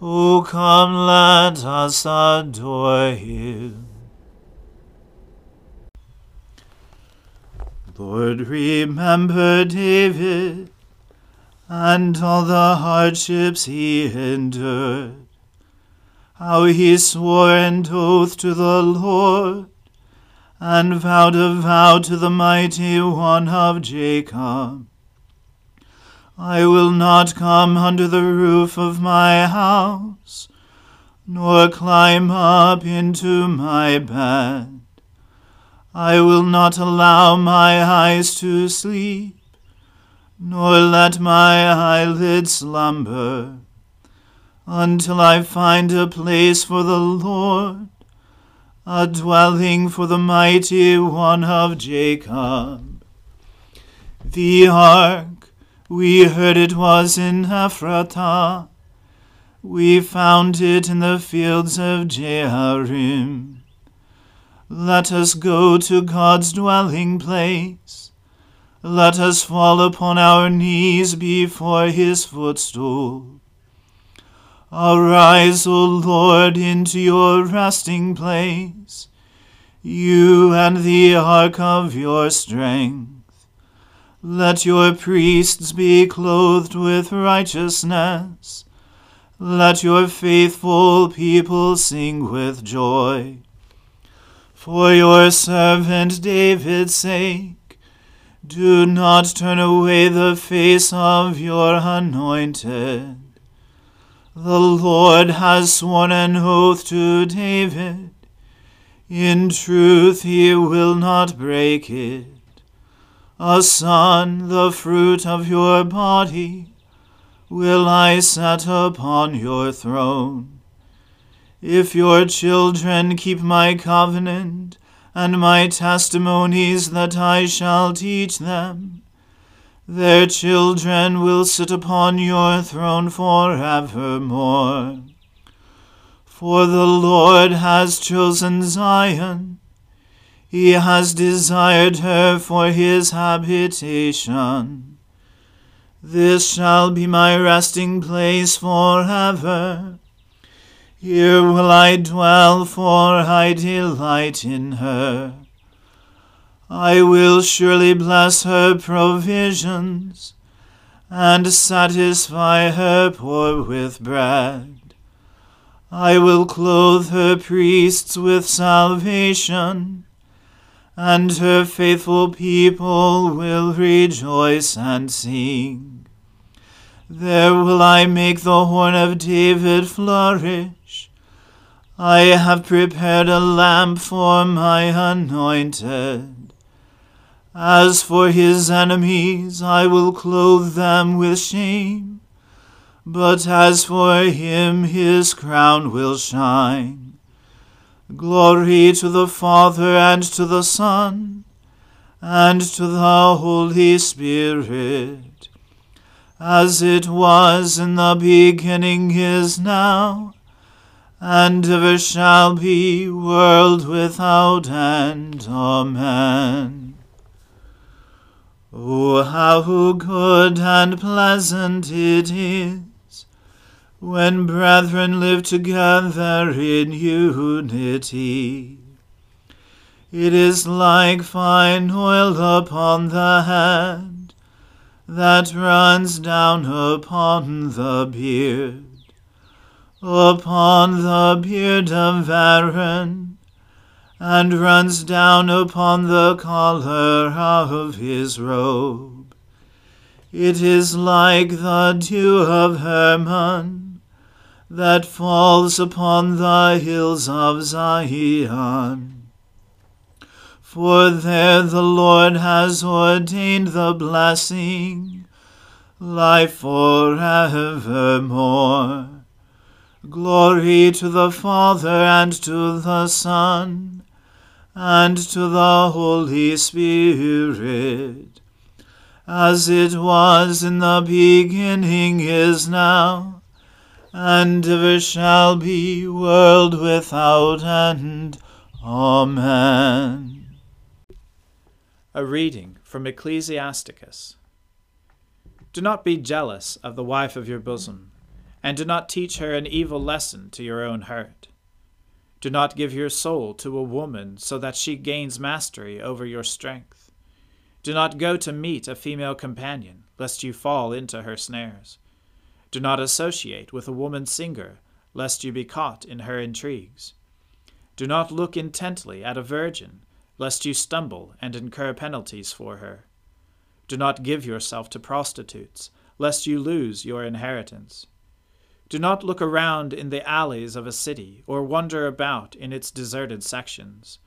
O come, let us adore him. Lord, remember David and all the hardships he endured, how he swore an oath to the Lord and vowed a vow to the mighty one of Jacob. I will not come under the roof of my house, nor climb up into my bed. I will not allow my eyes to sleep, nor let my eyelids slumber, until I find a place for the Lord a dwelling for the mighty one of Jacob. The ark, we heard it was in Ephratah. We found it in the fields of Jearim. Let us go to God's dwelling place. Let us fall upon our knees before his footstool. Arise, O Lord, into your resting place, you and the ark of your strength. Let your priests be clothed with righteousness. Let your faithful people sing with joy. For your servant David's sake, do not turn away the face of your anointed. The Lord has sworn an oath to David. In truth, he will not break it. A son, the fruit of your body, will I set upon your throne. If your children keep my covenant and my testimonies that I shall teach them. Their children will sit upon your throne forevermore. For the Lord has chosen Zion. He has desired her for his habitation. This shall be my resting place forever. Here will I dwell, for I delight in her. I will surely bless her provisions, and satisfy her poor with bread. I will clothe her priests with salvation, and her faithful people will rejoice and sing. There will I make the horn of David flourish. I have prepared a lamp for my anointed. As for his enemies, I will clothe them with shame. But as for him, his crown will shine. Glory to the Father and to the Son and to the Holy Spirit as it was in the beginning is now, and ever shall be, world without end. Amen. Oh, how good and pleasant it is when brethren live together in unity. It is like fine oil upon the head that runs down upon the beard, upon the beard of Aaron, and runs down upon the collar of his robe. It is like the dew of Hermon that falls upon the hills of Zion. For there the Lord has ordained the blessing, life forevermore. Glory to the Father and to the Son and to the Holy Spirit, as it was in the beginning is now, and ever shall be, world without end. Amen. A reading from Ecclesiasticus. Do not be jealous of the wife of your bosom, and do not teach her an evil lesson to your own hurt. Do not give your soul to a woman so that she gains mastery over your strength. Do not go to meet a female companion, lest you fall into her snares. Do not associate with a woman singer, lest you be caught in her intrigues. Do not look intently at a virgin lest you stumble and incur penalties for her. Do not give yourself to prostitutes, lest you lose your inheritance. Do not look around in the alleys of a city, or wander about in its deserted sections.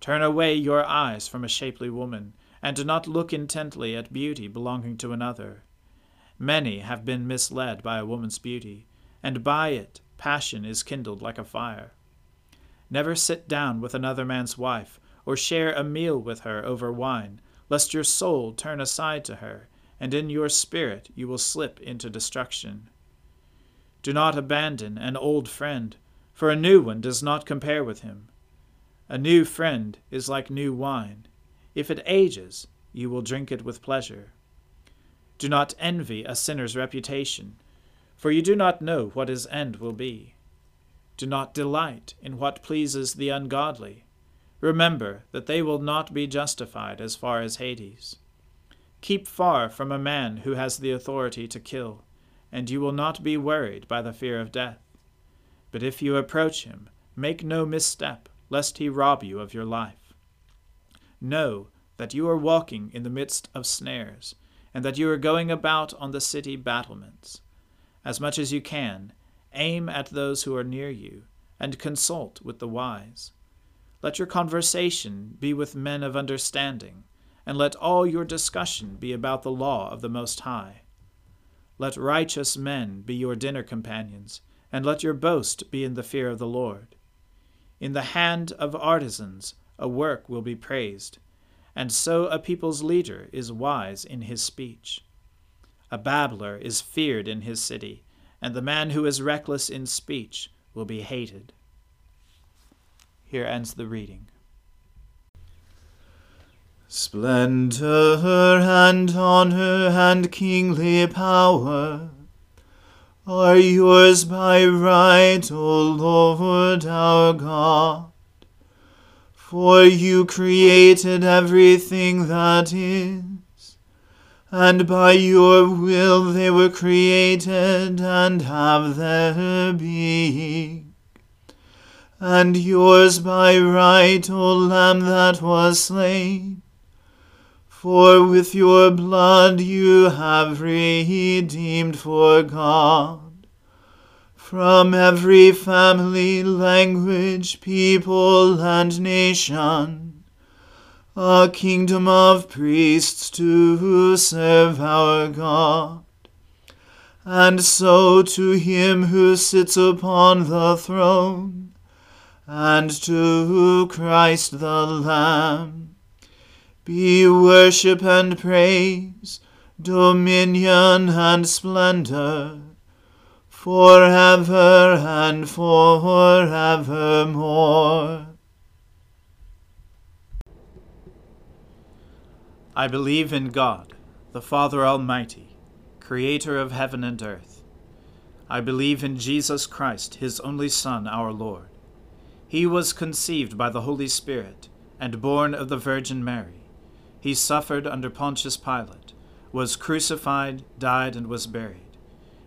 Turn away your eyes from a shapely woman, and do not look intently at beauty belonging to another. Many have been misled by a woman's beauty, and by it passion is kindled like a fire. Never sit down with another man's wife, or share a meal with her over wine, lest your soul turn aside to her, and in your spirit you will slip into destruction. Do not abandon an old friend, for a new one does not compare with him. A new friend is like new wine. If it ages, you will drink it with pleasure. Do not envy a sinner's reputation, for you do not know what his end will be. Do not delight in what pleases the ungodly Remember that they will not be justified as far as Hades. Keep far from a man who has the authority to kill, and you will not be worried by the fear of death. But if you approach him, make no misstep, lest he rob you of your life. Know that you are walking in the midst of snares, and that you are going about on the city battlements. As much as you can, aim at those who are near you, and consult with the wise. Let your conversation be with men of understanding, and let all your discussion be about the law of the Most High. Let righteous men be your dinner companions, and let your boast be in the fear of the Lord. In the hand of artisans a work will be praised, and so a people's leader is wise in his speech. A babbler is feared in his city, and the man who is reckless in speech will be hated. Here ends the reading. Splendor and honor and kingly power are yours by right, O Lord our God. For you created everything that is, and by your will they were created and have their being. And yours by right, O Lamb that was slain for with your blood you have redeemed for God from every family, language, people, and nation. A kingdom of priests to serve our God. And so to him who sits upon the throne, and to Christ the Lamb, be worship and praise, dominion and splendor, forever and for forevermore. I believe in God, the Father Almighty, creator of heaven and earth. I believe in Jesus Christ, his only Son, our Lord. He was conceived by the Holy Spirit and born of the Virgin Mary he suffered under Pontius Pilate, was crucified, died, and was buried.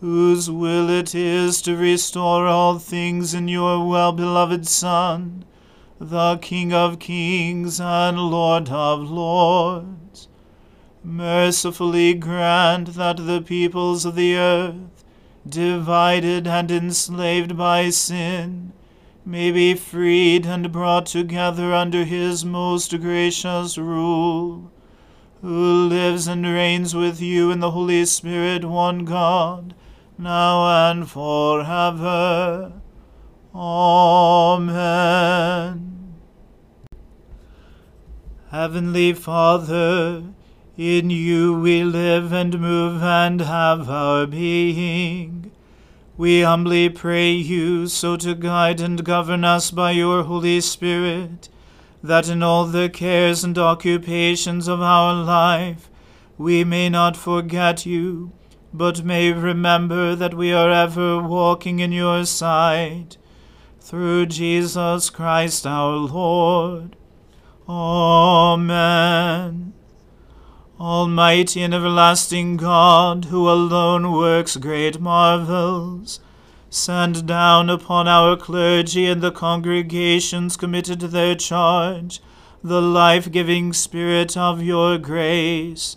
whose will it is to restore all things in your well beloved Son, the King of kings and Lord of lords, mercifully grant that the peoples of the earth, divided and enslaved by sin, may be freed and brought together under his most gracious rule, who lives and reigns with you in the Holy Spirit, one God, now and forever. Amen. Heavenly Father, In you we live and move and have our being. We humbly pray you so to guide and govern us by your Holy Spirit, that in all the cares and occupations of our life we may not forget you, but may remember that we are ever walking in your sight. Through Jesus Christ our Lord. Amen. Almighty and everlasting God, who alone works great marvels, send down upon our clergy and the congregations committed to their charge the life giving Spirit of your grace.